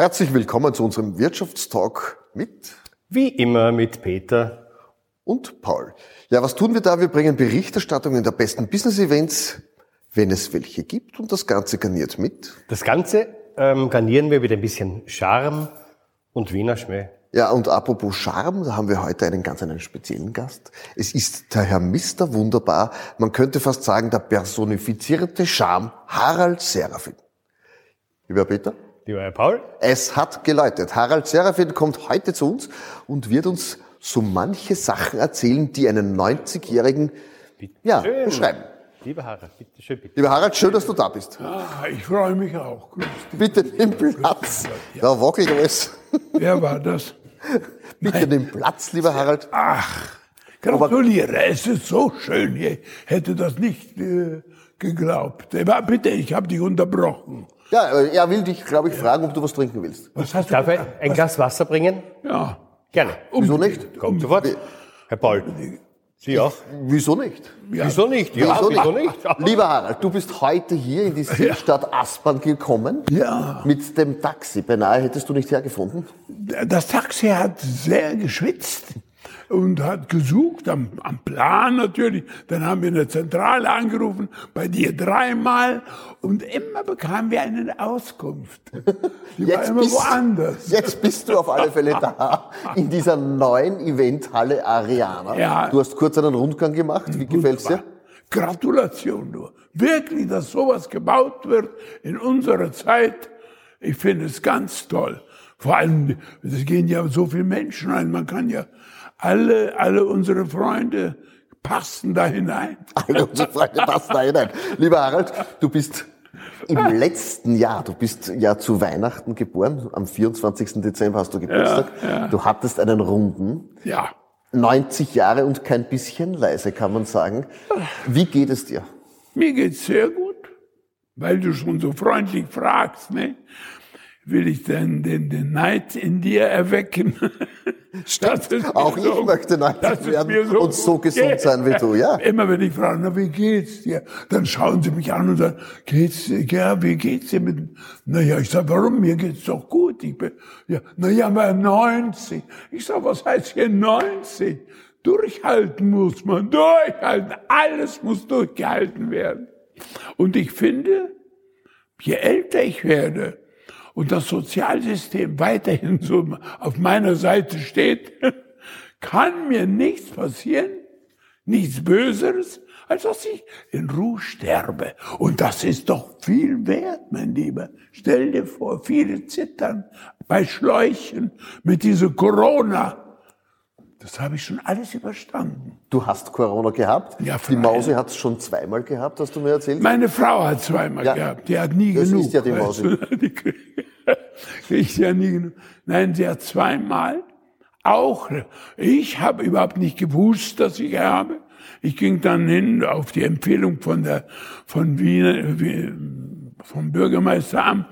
Herzlich willkommen zu unserem Wirtschaftstalk mit Wie immer mit Peter und Paul. Ja, was tun wir da? Wir bringen Berichterstattungen der besten Business-Events, wenn es welche gibt, und das Ganze garniert mit. Das Ganze ähm, garnieren wir mit ein bisschen Charme und Wiener Schmäh. Ja, und apropos Charme, da haben wir heute einen ganz einen speziellen Gast. Es ist der Herr Mister Wunderbar, man könnte fast sagen, der personifizierte Charme Harald Serafin. Lieber Peter? Lieber Herr Paul? Es hat geläutet. Harald Serafin kommt heute zu uns und wird uns so manche Sachen erzählen, die einen 90-Jährigen ja, schön. beschreiben. Lieber Harald, bitte schön, bitte. Lieber Harald, schön, dass du da bist. Ah, ich freue mich auch. Grüß dich. Bitte nimm Platz. Da wackelt alles. Wer war das? Bitte nimm Platz, lieber Harald. Ach, gratuliere. Es ist so schön. Ich hätte das nicht äh, geglaubt. Aber bitte, ich habe dich unterbrochen. Ja, äh, er will dich, glaube ich, fragen, ob du was trinken willst. Was hast Darf du? ich ein Glas Wasser bringen? Ja. Gerne. Wieso nicht? Kommt sofort. Herr Paul. Sie auch? Wieso nicht? Wieso nicht? Ja, Wieso wieso nicht? nicht? Lieber Harald, du bist heute hier in die Stadt Aspern gekommen. Ja. Mit dem Taxi. Beinahe hättest du nicht hergefunden. Das Taxi hat sehr geschwitzt und hat gesucht am, am Plan natürlich. Dann haben wir in der Zentrale angerufen, bei dir dreimal und immer bekamen wir eine Auskunft. Die war immer woanders. jetzt bist du auf alle Fälle da, in dieser neuen Eventhalle Ariana. Ja. Du hast kurz einen Rundgang gemacht. Wie gefällt's dir? Gratulation nur. Wirklich, dass sowas gebaut wird in unserer Zeit. Ich finde es ganz toll. Vor allem, es gehen ja so viele Menschen rein. Man kann ja alle, alle unsere Freunde passen da hinein. Alle unsere Freunde passen da hinein. Lieber Harald, du bist im letzten Jahr, du bist ja zu Weihnachten geboren, am 24. Dezember hast du Geburtstag. Du hattest einen Runden. Ja. 90 Jahre und kein bisschen leise, kann man sagen. Wie geht es dir? Mir geht's sehr gut, weil du schon so freundlich fragst, ne? Will ich denn den, den Neid in dir erwecken? Ist Auch ich so- möchte das 90 ist werden mir und so gesund geht. sein wie du, ja. Immer wenn ich frage, na, wie geht's dir? Dann schauen sie mich an und sagen, geht's dir, ja, wie geht's dir mit, na ja, ich sag, warum? Mir geht's doch gut. Ich bin, ja, na ja, aber 90. Ich sag, was heißt hier 90? Durchhalten muss man, durchhalten. Alles muss durchgehalten werden. Und ich finde, je älter ich werde und das Sozialsystem weiterhin so auf meiner Seite steht, kann mir nichts passieren, nichts Böseres, als dass ich in Ruhe sterbe. Und das ist doch viel wert, mein Lieber. Stell dir vor, viele zittern bei Schläuchen mit dieser Corona. Das habe ich schon alles überstanden. Du hast Corona gehabt. Ja, Die. Mausi hat es schon zweimal gehabt, hast du mir erzählt. Meine Frau hat zweimal Ja. gehabt. Die hat nie Das genug. ist ja die Mausi. kriegt ja nie genug. Nein, sie hat zweimal. Auch ich habe überhaupt nicht gewusst, dass ich habe. Ich ging dann hin auf die Empfehlung von der von Wiener wie- vom Bürgermeisteramt.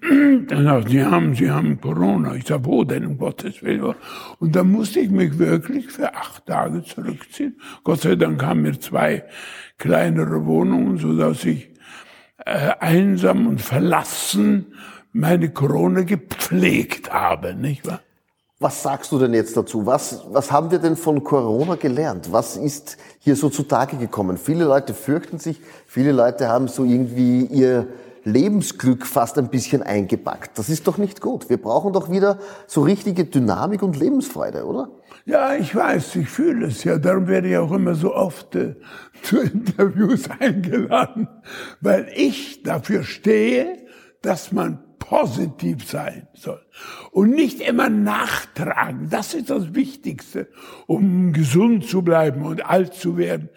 Dann sagt, sie haben, sie haben Corona. Ich sag, wo denn, um Gottes Willen? Und dann musste ich mich wirklich für acht Tage zurückziehen. Gott sei Dank haben wir zwei kleinere Wohnungen, so dass ich äh, einsam und verlassen meine Corona gepflegt habe, nicht wahr? Was sagst du denn jetzt dazu? Was, was haben wir denn von Corona gelernt? Was ist hier so zutage gekommen? Viele Leute fürchten sich, viele Leute haben so irgendwie ihr Lebensglück fast ein bisschen eingepackt. Das ist doch nicht gut. Wir brauchen doch wieder so richtige Dynamik und Lebensfreude, oder? Ja, ich weiß, ich fühle es ja. Darum werde ich auch immer so oft äh, zu Interviews eingeladen, weil ich dafür stehe, dass man positiv sein soll und nicht immer nachtragen. Das ist das Wichtigste, um gesund zu bleiben und alt zu werden.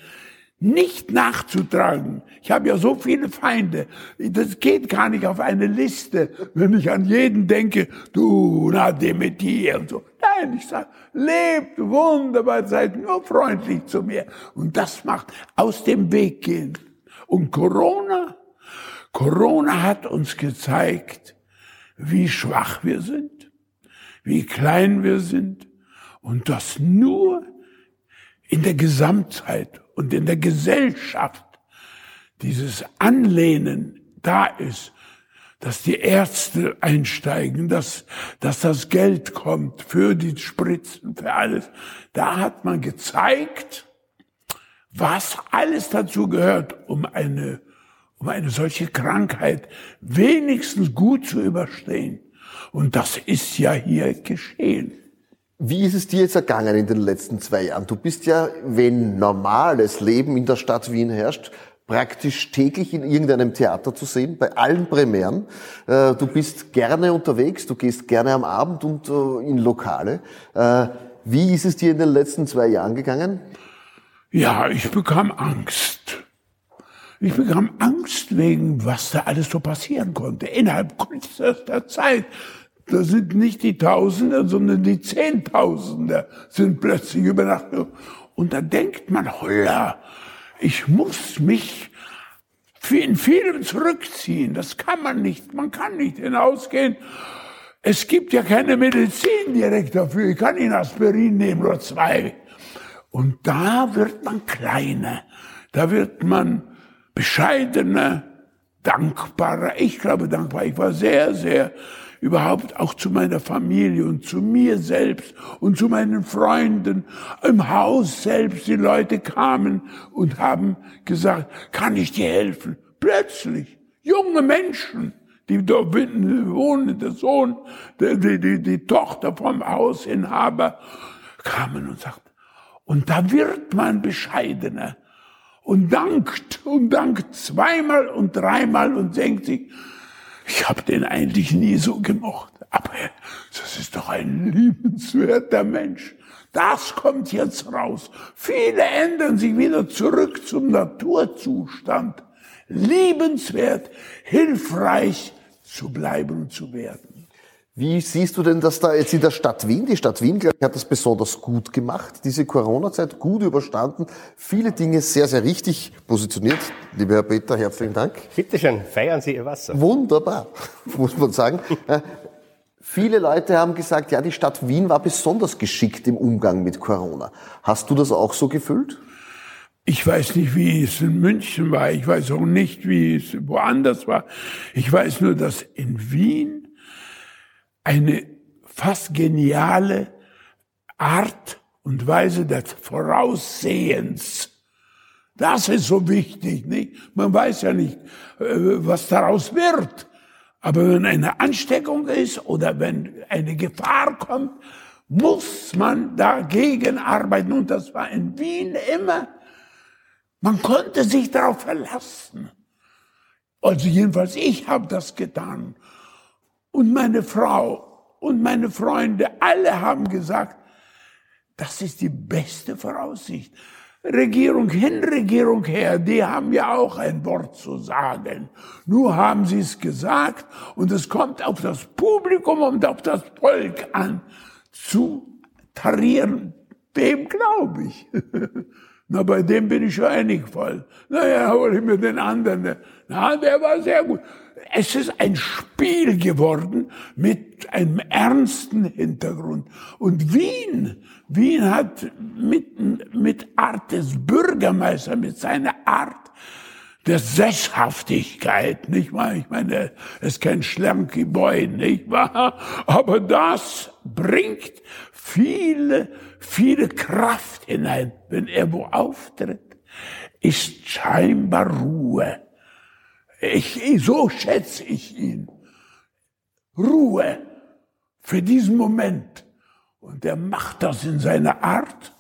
Nicht nachzutragen. Ich habe ja so viele Feinde. Das geht gar nicht auf eine Liste, wenn ich an jeden denke, du, na, Demeter und so. Nein, ich sage, lebt wunderbar, seid nur freundlich zu mir. Und das macht aus dem Weg gehen. Und Corona, Corona hat uns gezeigt, wie schwach wir sind, wie klein wir sind und dass nur in der Gesamtheit und in der Gesellschaft dieses Anlehnen da ist dass die Ärzte einsteigen, dass, dass das Geld kommt für die Spritzen, für alles. Da hat man gezeigt, was alles dazu gehört, um eine, um eine solche Krankheit wenigstens gut zu überstehen. Und das ist ja hier geschehen. Wie ist es dir jetzt ergangen in den letzten zwei Jahren? Du bist ja, wenn normales Leben in der Stadt Wien herrscht, praktisch täglich in irgendeinem Theater zu sehen, bei allen Premieren. Äh, du bist gerne unterwegs, du gehst gerne am Abend und äh, in Lokale. Äh, wie ist es dir in den letzten zwei Jahren gegangen? Ja, ich bekam Angst. Ich bekam Angst wegen, was da alles so passieren konnte. Innerhalb kürzester Zeit. Das sind nicht die Tausende, sondern die Zehntausende sind plötzlich über Nacht. Und da denkt man, holla, ich muss mich in vielem zurückziehen. Das kann man nicht. Man kann nicht hinausgehen. Es gibt ja keine Medizin direkt dafür. Ich kann Ihnen Aspirin nehmen oder zwei. Und da wird man kleiner. Da wird man bescheidener, dankbarer. Ich glaube dankbar. Ich war sehr, sehr überhaupt auch zu meiner Familie und zu mir selbst und zu meinen Freunden. Im Haus selbst, die Leute kamen und haben gesagt, kann ich dir helfen? Plötzlich, junge Menschen, die dort wohnen, der Sohn, die, die, die, die Tochter vom Hausinhaber, kamen und sagten, und da wird man bescheidener und dankt und dankt zweimal und dreimal und denkt sich, ich habe den eigentlich nie so gemocht. Aber das ist doch ein liebenswerter Mensch. Das kommt jetzt raus. Viele ändern sich wieder zurück zum Naturzustand. Liebenswert, hilfreich zu bleiben und zu werden. Wie siehst du denn das da jetzt in der Stadt Wien? Die Stadt Wien, glaube ich, hat das besonders gut gemacht, diese Corona-Zeit gut überstanden, viele Dinge sehr, sehr richtig positioniert. Lieber Herr Peter, herzlichen Dank. Bitte schön, feiern Sie Ihr Wasser. Wunderbar, muss man sagen. Äh, viele Leute haben gesagt, ja, die Stadt Wien war besonders geschickt im Umgang mit Corona. Hast du das auch so gefühlt? Ich weiß nicht, wie es in München war. Ich weiß auch nicht, wie es woanders war. Ich weiß nur, dass in Wien eine fast geniale Art und Weise des Voraussehens. Das ist so wichtig, nicht? Man weiß ja nicht, äh, was daraus wird. Aber wenn eine Ansteckung ist oder wenn eine Gefahr kommt, muss man dagegen arbeiten. Und das war in Wien immer. Man konnte sich darauf verlassen. Also jedenfalls ich habe das getan und meine Frau und meine Freunde, alle haben gesagt, das ist die beste Voraussicht. Regierung hin, Regierung her, die haben ja auch ein Wort zu sagen. Nur haben sie es gesagt und es kommt auf das Publikum und auf das Volk an, zu tarieren. Dem glaube ich. Na, bei dem bin ich schon einig voll. Naja, hole ich mir den anderen. Na, der war sehr gut es ist ein Spiel geworden mit einem ernsten Hintergrund. Und Wien, Wien hat mit, mit Art des Bürgermeisters, mit seiner Art der Sesshaftigkeit, nicht wahr? Ich meine, es ist kein schlanky Boy, nicht wahr? Aber das bringt viele, viele Kraft hinein. Wenn er wo auftritt, ist scheinbar Ruhe. Ich, so schätze ich ihn. Ruhe für diesen Moment. Und er macht das in seiner Art,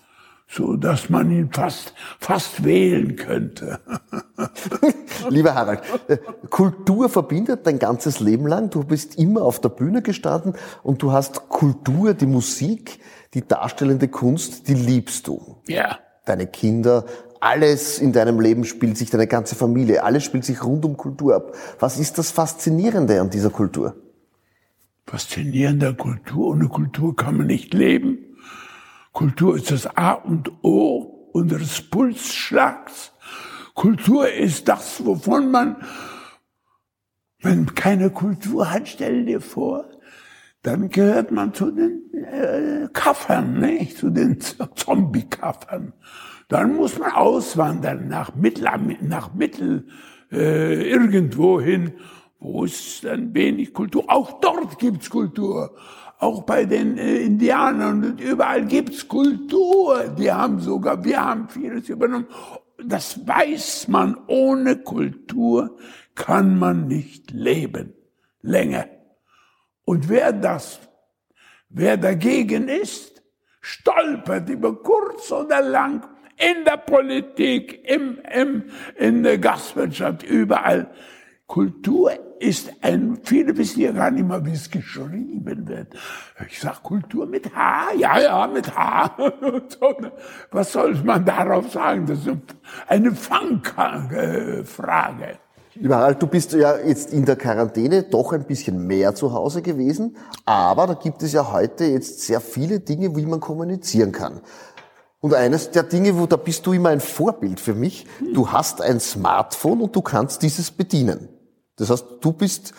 so dass man ihn fast, fast wählen könnte. Lieber Harald, äh, Kultur verbindet dein ganzes Leben lang. Du bist immer auf der Bühne gestanden und du hast Kultur, die Musik, die darstellende Kunst, die liebst du. Ja. Deine Kinder, alles in deinem Leben spielt sich, deine ganze Familie, alles spielt sich rund um Kultur ab. Was ist das Faszinierende an dieser Kultur? Faszinierende Kultur. Ohne Kultur kann man nicht leben. Kultur ist das A und O unseres Pulsschlags. Kultur ist das, wovon man, wenn keine Kultur hat, stell dir vor, dann gehört man zu den äh, Kaffern, nicht? zu den Zombie-Kaffern. Dann muss man auswandern nach Mittel, nach Mittel äh, irgendwo hin, Wo ist dann wenig Kultur? Auch dort gibt's Kultur. Auch bei den äh, Indianern und überall gibt's Kultur. Die haben sogar, wir haben vieles übernommen. Das weiß man. Ohne Kultur kann man nicht leben. Länger. Und wer das, wer dagegen ist, stolpert über kurz oder lang in der Politik, im, im, in der Gastwirtschaft, überall. Kultur ist ein, viele wissen ja gar nicht mal, wie es geschrieben wird. Ich sag Kultur mit H, ja, ja, mit H. Was soll man darauf sagen? Das ist eine Fangfrage. Überall, du bist ja jetzt in der Quarantäne doch ein bisschen mehr zu Hause gewesen, aber da gibt es ja heute jetzt sehr viele Dinge, wie man kommunizieren kann. Und eines der Dinge, wo da bist du immer ein Vorbild für mich. Du hast ein Smartphone und du kannst dieses bedienen. Das heißt, du bist,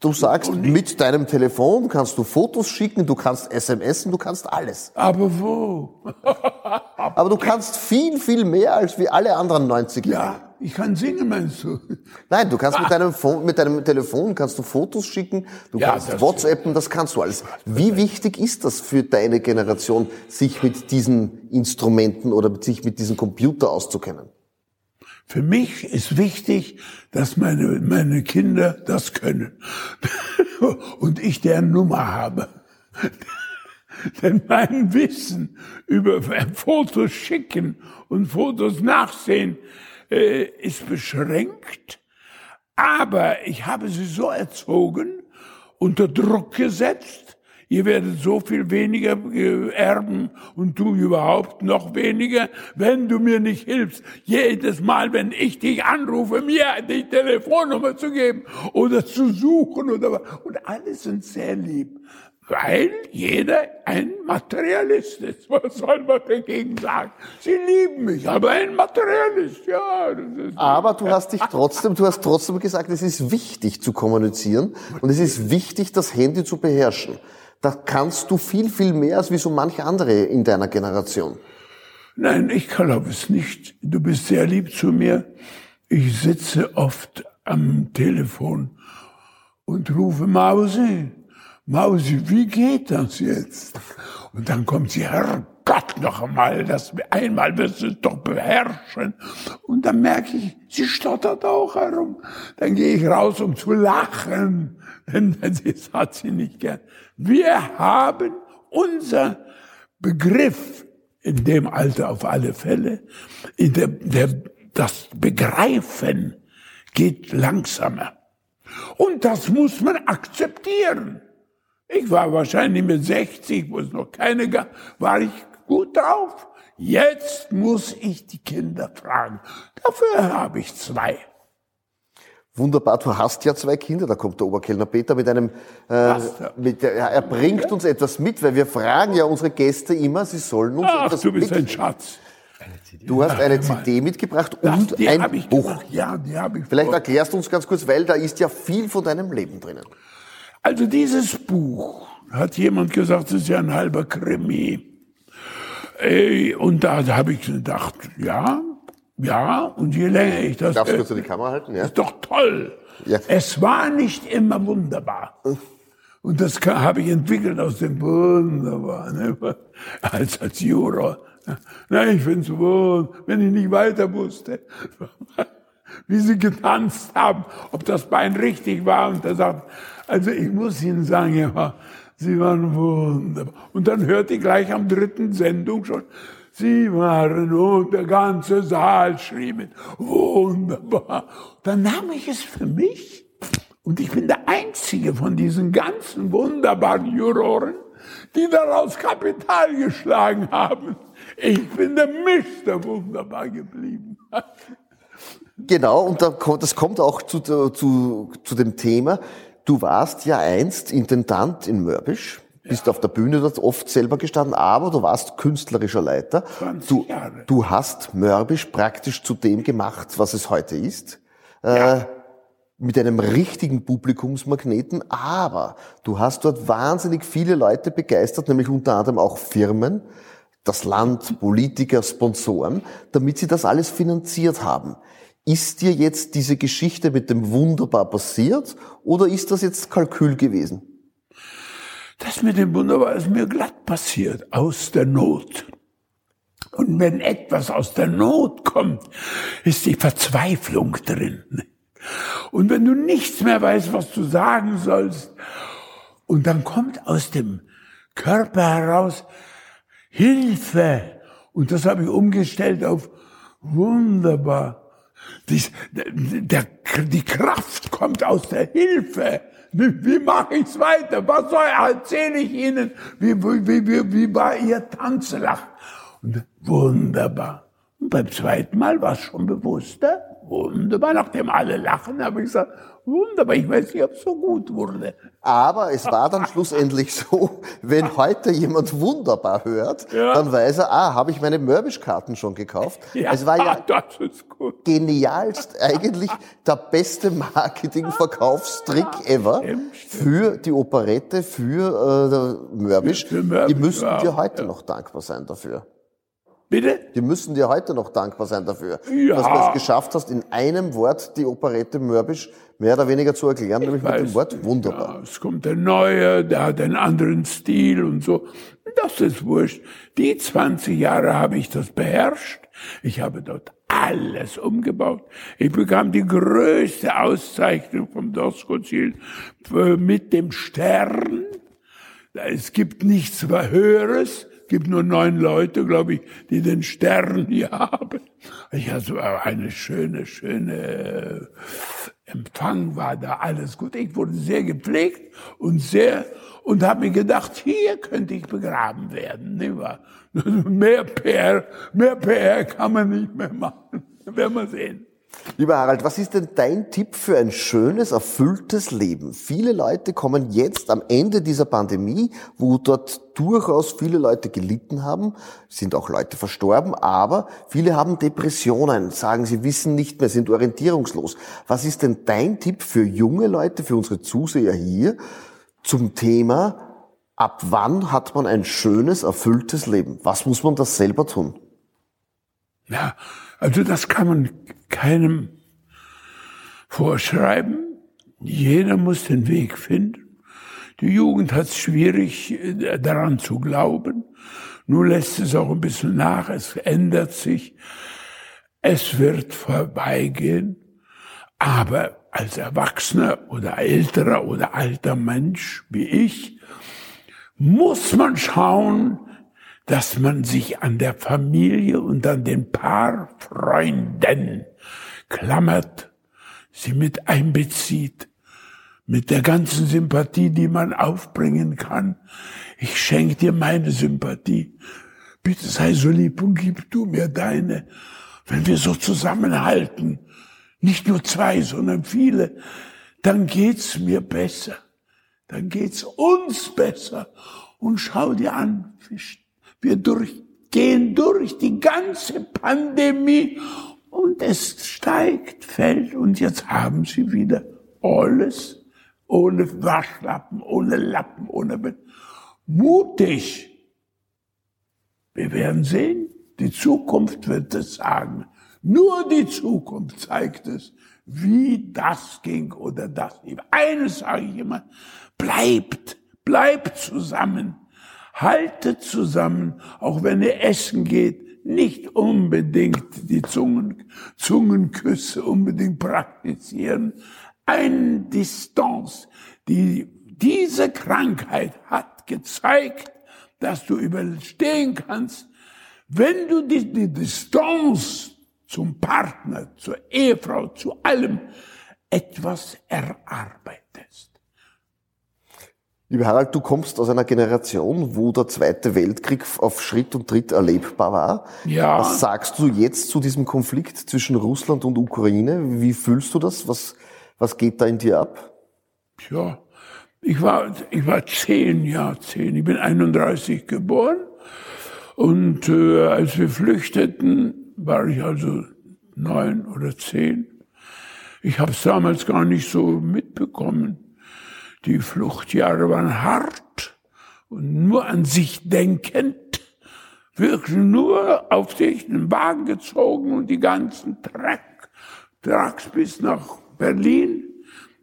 du sagst, mit deinem Telefon kannst du Fotos schicken, du kannst SMSen, du kannst alles. Aber wo? Aber du kannst viel, viel mehr als wie alle anderen 90 Jahre. Ja, ich kann singen, meinst du? Nein, du kannst mit deinem, Phone, mit deinem Telefon kannst du Fotos schicken, du Ja, kannst das- WhatsAppen, das kannst du alles. Wie wichtig ist das für deine Generation, sich mit diesen Instrumenten oder sich mit diesem Computer auszukennen? Für mich ist wichtig, dass meine, meine Kinder das können. Und ich deren Nummer habe. Denn mein Wissen über Fotos schicken und Fotos nachsehen äh, ist beschränkt. Aber ich habe sie so erzogen, unter Druck gesetzt. Ihr werdet so viel weniger erben und du überhaupt noch weniger, wenn du mir nicht hilfst, jedes Mal, wenn ich dich anrufe, mir die Telefonnummer zu geben oder zu suchen oder was. Und alle sind sehr lieb, weil jeder ein Materialist ist. Was soll man dagegen sagen? Sie lieben mich, aber ein Materialist, ja. Aber du hast dich trotzdem, du hast trotzdem gesagt, es ist wichtig zu kommunizieren und es ist wichtig, das Handy zu beherrschen. Da kannst du viel, viel mehr als wie so manche andere in deiner Generation. Nein, ich glaube es nicht. Du bist sehr lieb zu mir. Ich sitze oft am Telefon und rufe Mausi. Mausi, wie geht das jetzt? Und dann kommt sie, Herrgott, noch einmal, das einmal wirst du es doch beherrschen. Und dann merke ich, sie stottert auch herum. Dann gehe ich raus, um zu lachen, das hat sie nicht gern. Wir haben unser Begriff in dem Alter auf alle Fälle, der, der, das Begreifen geht langsamer. Und das muss man akzeptieren. Ich war wahrscheinlich mit 60, wo es noch keine gab, war ich gut drauf. Jetzt muss ich die Kinder fragen. Dafür habe ich zwei. Wunderbar, du hast ja zwei Kinder, da kommt der Oberkellner Peter mit einem, äh, mit, ja, er bringt uns etwas mit, weil wir fragen ja unsere Gäste immer, sie sollen uns Ach, etwas du bist ein mit. Schatz. Du hast eine CD mitgebracht Das, und ein Buch. gemacht. Ja, die habe ich Vielleicht vor- erklärst du uns ganz kurz, weil da ist ja viel von deinem Leben drinnen. Also dieses Buch, hat jemand gesagt, das ist ja ein halber Krimi. Äh, Und da habe ich gedacht, ja, ja, und je länger ich das... Darfst du äh, kurz an die Kamera halten? Ja? ist doch toll. Ja. Es war nicht immer wunderbar. Und das habe ich entwickelt aus dem Wunderbar, ne? als, als Juror. Nein, ich finde es wohl, wenn ich nicht weiter wusste, wie sie getanzt haben, ob das Bein richtig war. Und er sagt, also ich muss Ihnen sagen, ja, Sie waren wunderbar. Und dann hörte ich gleich am dritten Sendung schon, Sie waren und der ganze Saal schrie mit wunderbar. Dann nahm ich es für mich und ich bin der einzige von diesen ganzen wunderbaren Juroren, die daraus Kapital geschlagen haben. Ich bin der Mr. Wunderbar geblieben. Genau, und das kommt auch zu, zu, zu dem Thema. Du warst ja einst Intendant in Mörbisch, bist auf der Bühne dort oft selber gestanden, aber du warst künstlerischer Leiter. 20 Du, Jahre. du hast Mörbisch praktisch zu dem gemacht, was es heute ist. Äh, mit einem richtigen Publikumsmagneten, aber du hast dort wahnsinnig viele Leute begeistert, nämlich unter anderem auch Firmen, das Land, Politiker, Sponsoren, damit sie das alles finanziert haben. Ist dir jetzt diese Geschichte mit dem Wunderbar passiert oder ist das jetzt Kalkül gewesen? Das mit dem Wunderbar ist mir glatt passiert, aus der Not. Und wenn etwas aus der Not kommt, ist die Verzweiflung drin. Und wenn du nichts mehr weißt, was du sagen sollst, und dann kommt aus dem Körper heraus Hilfe. Und das habe ich umgestellt auf wunderbar. Die, der, die Kraft kommt aus der Hilfe. Wie, wie mache ich's weiter? Was soll erzähle ich Ihnen? Wie, wie, wie, wie war Ihr Tanzlach? Und wunderbar. Und beim zweiten Mal war es schon bewusster. Wunderbar. Nachdem alle lachen, habe ich gesagt, wunderbar. Ich weiß nicht, ob es so gut wurde. Aber es war dann schlussendlich so, wenn heute jemand wunderbar hört, ja. dann weiß er, ah, habe ich meine Mörbisch-Karten schon gekauft. Ja, es war ja genialst, eigentlich der beste Marketing-Verkaufstrick ever für die Operette, für äh, Mörbisch. Für Mörbisch. Die müssen ja, dir heute noch dankbar sein dafür. Bitte? Die müssen dir heute noch dankbar sein dafür, ja. dass du es geschafft hast, in einem Wort die Operette Mörbisch mehr oder weniger zu erklären, ich nämlich weiß, mit dem Wort wunderbar. Ja, es kommt ein neuer, der hat einen anderen Stil und so. Das ist wurscht. Die 20 Jahre habe ich das beherrscht. Ich habe dort alles umgebaut. Ich bekam die größte Auszeichnung vom Dorfkonzil mit dem Stern. Es gibt nichts Höheres gibt nur neun Leute, glaube ich, die den Stern hier haben. Ich hatte eine schöne, schöne äh, Empfang war da, alles gut. Ich wurde sehr gepflegt und sehr, und habe mir gedacht, hier könnte ich begraben werden. Nicht wahr? Mehr PR, mehr PR kann man nicht mehr machen. Werden wir sehen. Lieber Harald, was ist denn dein Tipp für ein schönes, erfülltes Leben? Viele Leute kommen jetzt am Ende dieser Pandemie, wo dort durchaus viele Leute gelitten haben, sind auch Leute verstorben, aber viele haben Depressionen, sagen, sie wissen nicht mehr, sind orientierungslos. Was ist denn dein Tipp für junge Leute, für unsere Zuseher hier zum Thema, ab wann hat man ein schönes, erfülltes Leben? Was muss man das selber tun? Ja, also das kann man keinem vorschreiben. Jeder muss den Weg finden. Die Jugend hat es schwierig, äh, daran zu glauben. Nun lässt es auch ein bisschen nach, es ändert sich. Es wird vorbeigehen. Aber als Erwachsener oder älterer oder alter Mensch wie ich, muss man schauen, dass man sich an der Familie und an den Paarfreunden klammert, sie mit einbezieht, mit der ganzen Sympathie, die man aufbringen kann. Ich schenke dir meine Sympathie. Bitte sei so lieb und gib du mir deine. Wenn wir so zusammenhalten, nicht nur zwei, sondern viele, dann geht's mir besser. Dann geht's uns besser. Und schau dir an, wir durch, gehen durch die ganze Pandemie und es steigt, fällt und jetzt haben sie wieder alles ohne Waschlappen, ohne Lappen, ohne Bett. Mutig. Wir werden sehen. Die Zukunft wird es sagen. Nur die Zukunft zeigt es, wie das ging oder das. Eines sage ich immer, bleibt, bleibt zusammen. Haltet zusammen, auch wenn ihr essen geht, nicht unbedingt die Zungen, Zungenküsse unbedingt praktizieren. Eine Distanz. Die, diese Krankheit hat gezeigt, dass du überstehen kannst, wenn du die, die Distanz zum Partner, zur Ehefrau, zu allem etwas erarbeitest. Lieber Harald, du kommst aus einer Generation, wo der Zweite Weltkrieg auf Schritt und Tritt erlebbar war. Ja. Was sagst du jetzt zu diesem Konflikt zwischen Russland und Ukraine? Wie fühlst du das? Was, was geht da in dir ab? Ja, ich war, ich war zehn Jahre zehn. Ich bin 31 geboren. Und äh, als wir flüchteten, war ich also neun oder zehn. Ich habe es damals gar nicht so mitbekommen. Die Fluchtjahre waren hart und nur an sich denkend, wirklich nur auf sich den Wagen gezogen und die ganzen Dreck, trag's bis nach Berlin.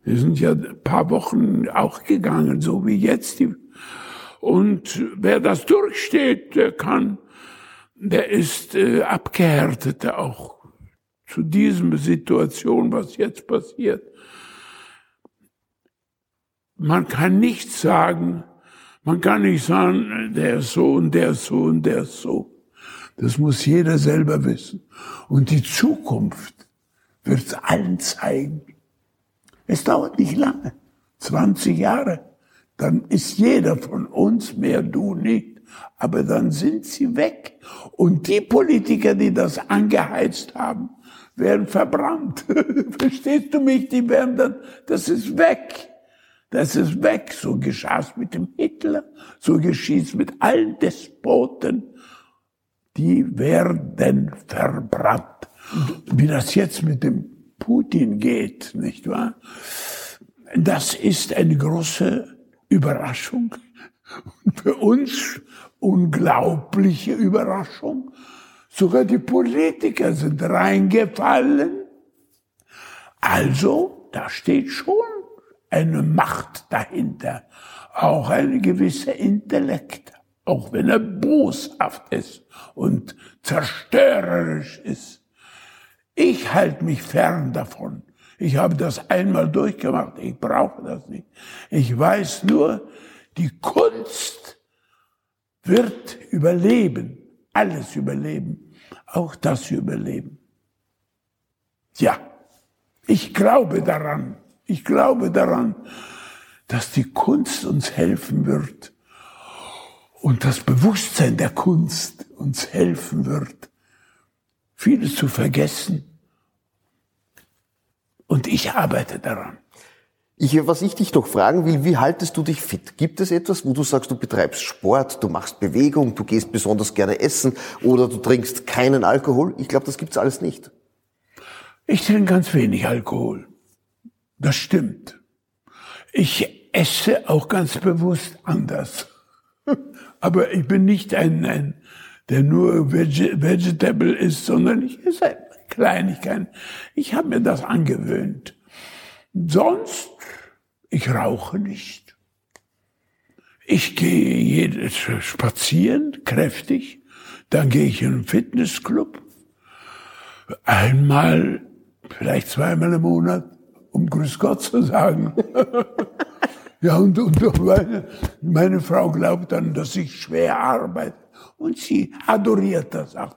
Wir sind ja ein paar Wochen auch gegangen, so wie jetzt. Und wer das durchsteht, der kann, der ist äh, abgehärtet auch zu diesem Situation, was jetzt passiert. Man kann nicht sagen, man kann nicht sagen, der ist so und der ist so und der ist so. Das muss jeder selber wissen. Und die Zukunft wird es allen zeigen. Es dauert nicht lange, 20 Jahre. Dann ist jeder von uns, mehr du nicht, aber dann sind sie weg. Und die Politiker, die das angeheizt haben, werden verbrannt. Verstehst du mich? Die werden dann, das ist weg. Das ist weg. So geschah es mit dem Hitler, so geschieht es mit allen Despoten. Die werden verbrannt. Wie das jetzt mit dem Putin geht, nicht wahr? Das ist eine große Überraschung. Für uns unglaubliche Überraschung. Sogar die Politiker sind reingefallen. Also, da steht schon eine Macht dahinter, auch ein gewisser Intellekt, auch wenn er boshaft ist und zerstörerisch ist. Ich halte mich fern davon. Ich habe das einmal durchgemacht. Ich brauche das nicht. Ich weiß nur, die Kunst wird überleben, alles überleben, auch das überleben. Ja, ich glaube daran. Ich glaube daran, dass die Kunst uns helfen wird und das Bewusstsein der Kunst uns helfen wird, vieles zu vergessen. Und ich arbeite daran. Ich, was ich dich doch fragen will, wie haltest du dich fit? Gibt es etwas, wo du sagst, du betreibst Sport, du machst Bewegung, du gehst besonders gerne essen oder du trinkst keinen Alkohol? Ich glaube, das gibt's alles nicht. Ich trinke ganz wenig Alkohol. Das stimmt. Ich esse auch ganz bewusst anders. Aber ich bin nicht ein, ein der nur Veg Vegetable ist, sondern ich esse Kleinigkeiten. Ich habe mir das angewöhnt. Sonst, ich rauche nicht. Ich gehe jedes spazieren, kräftig. Dann gehe ich in einen Fitnessclub. Einmal, vielleicht zweimal im Monat um Grüß Gott zu sagen. ja, und, und meine, meine Frau glaubt dann, dass ich schwer arbeite. Und sie adoriert das auch.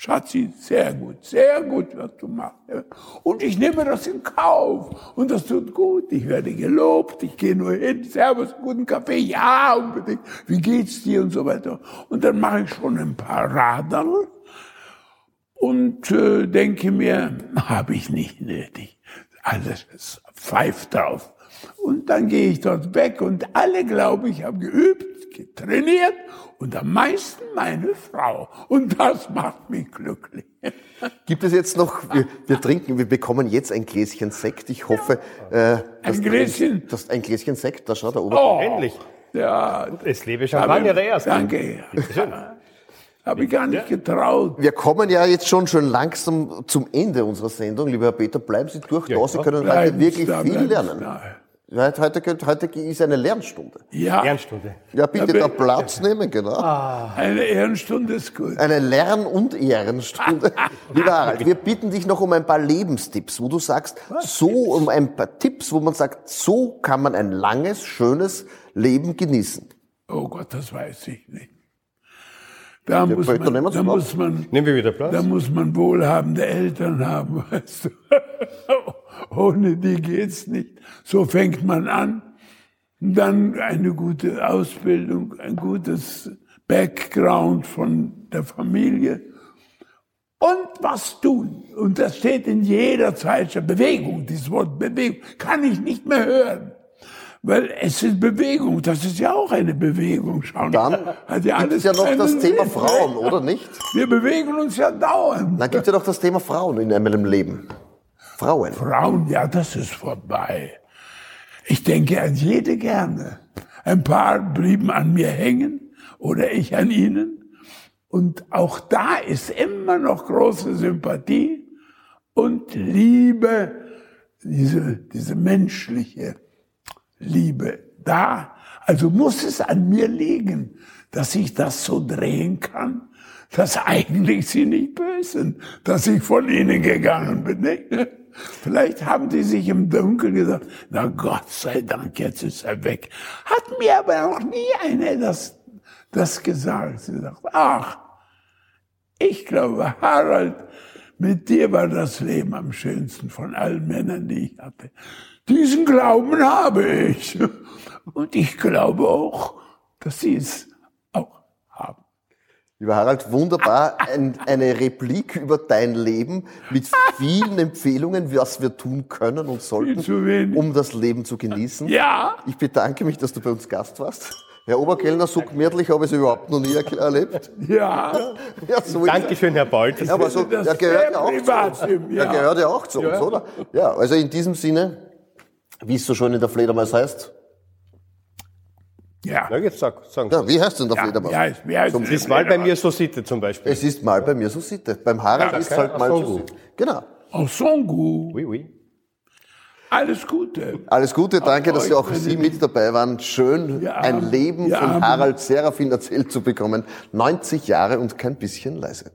Schatzi, sehr gut, sehr gut, was du machst. Und ich nehme das in Kauf. Und das tut gut. Ich werde gelobt. Ich gehe nur hin. Servus, guten Kaffee. Ja, unbedingt. Wie geht's dir? Und so weiter. Und dann mache ich schon ein paar Raderl und äh, denke mir, habe ich nicht nötig alles pfeift drauf. Und dann gehe ich dort weg und alle, glaube ich, haben geübt, getrainiert und am meisten meine Frau. Und das macht mich glücklich. Gibt es jetzt noch, wir, wir trinken, wir bekommen jetzt ein Gläschen Sekt. Ich hoffe, äh, ein Gläschen. Das, ein Gläschen Sekt, da schaut er oben. Oh, endlich. Ja. Es lebe Champagner der Erste. Danke. Schön. Habe ich gar nicht getraut. Wir kommen ja jetzt schon schon langsam zum Ende unserer Sendung. Lieber Herr Peter, bleiben Sie durch. Ja, Sie können bleiben heute wirklich da, viel lernen. Heute, heute, heute ist eine Lernstunde. Ja. Lernstunde. Ja, bitte da Platz nehmen, genau. Ah. Eine Ehrenstunde ist gut. Eine Lern- und Ehrenstunde. Lieber Harald, wir bitten dich noch um ein paar Lebenstipps, wo du sagst, Was? so um ein paar Tipps, wo man sagt, so kann man ein langes, schönes Leben genießen. Oh Gott, das weiß ich nicht. Da, muss man, da muss man, Nehmen wir wieder Platz. Da muss man wohlhabende Eltern haben, weißt du. Ohne die geht's nicht. So fängt man an. Dann eine gute Ausbildung, ein gutes Background von der Familie. Und was tun? Und das steht in jeder Zeitschrift. Bewegung, dieses Wort Bewegung, kann ich nicht mehr hören. Weil es ist Bewegung, das ist ja auch eine Bewegung. Schauen. Dann hat ja alles gibt es ja noch das Thema Sinn. Frauen, oder nicht? Wir bewegen uns ja dauernd. Dann gibt es ja noch das Thema Frauen in einem Leben. Frauen. Frauen, ja, das ist vorbei. Ich denke an jede gerne. Ein paar blieben an mir hängen oder ich an ihnen. Und auch da ist immer noch große Sympathie und Liebe, diese, diese menschliche Liebe da. Also muss es an mir liegen, dass ich das so drehen kann, dass eigentlich sie nicht böse dass ich von ihnen gegangen bin. Nicht? Vielleicht haben die sich im Dunkeln gesagt, na Gott sei Dank, jetzt ist er weg. Hat mir aber noch nie einer das, das gesagt. Sie sagt, ach, ich glaube, Harald, mit dir war das Leben am schönsten von allen Männern, die ich hatte. Diesen Glauben habe ich. Und ich glaube auch, dass sie es auch haben. Lieber Harald, wunderbar. Ein, eine Replik über dein Leben mit vielen Empfehlungen, was wir tun können und sollten, um das Leben zu genießen. Ja. Ich bedanke mich, dass du bei uns Gast warst. Herr Oberkellner, so gemütlich habe ich es überhaupt noch nie erlebt. Ja. ja so Dankeschön, Herr Bolt. Ja, aber so, der gehört ja auch zu uns. Der gehört ja auch zu uns, oder? Ja, also in diesem Sinne, wie es so schön in der Fledermaus heißt, ja. Na, jetzt sag, sag. Ja, wie heißt denn der ja, Fledermaus? Ja, wie heißt es ist mal bei mir so Sitte zum Beispiel. Es ist mal bei mir so Sitte. Beim Harald ja, ist es halt mal so Sitte. Genau. Songu. Oui, oui. Alles Gute. Alles Gute, danke, dass Sie auch Sie mit dabei waren. Schön, ja, ein Leben von Harald Serafin erzählt zu bekommen. 90 Jahre und kein bisschen leise.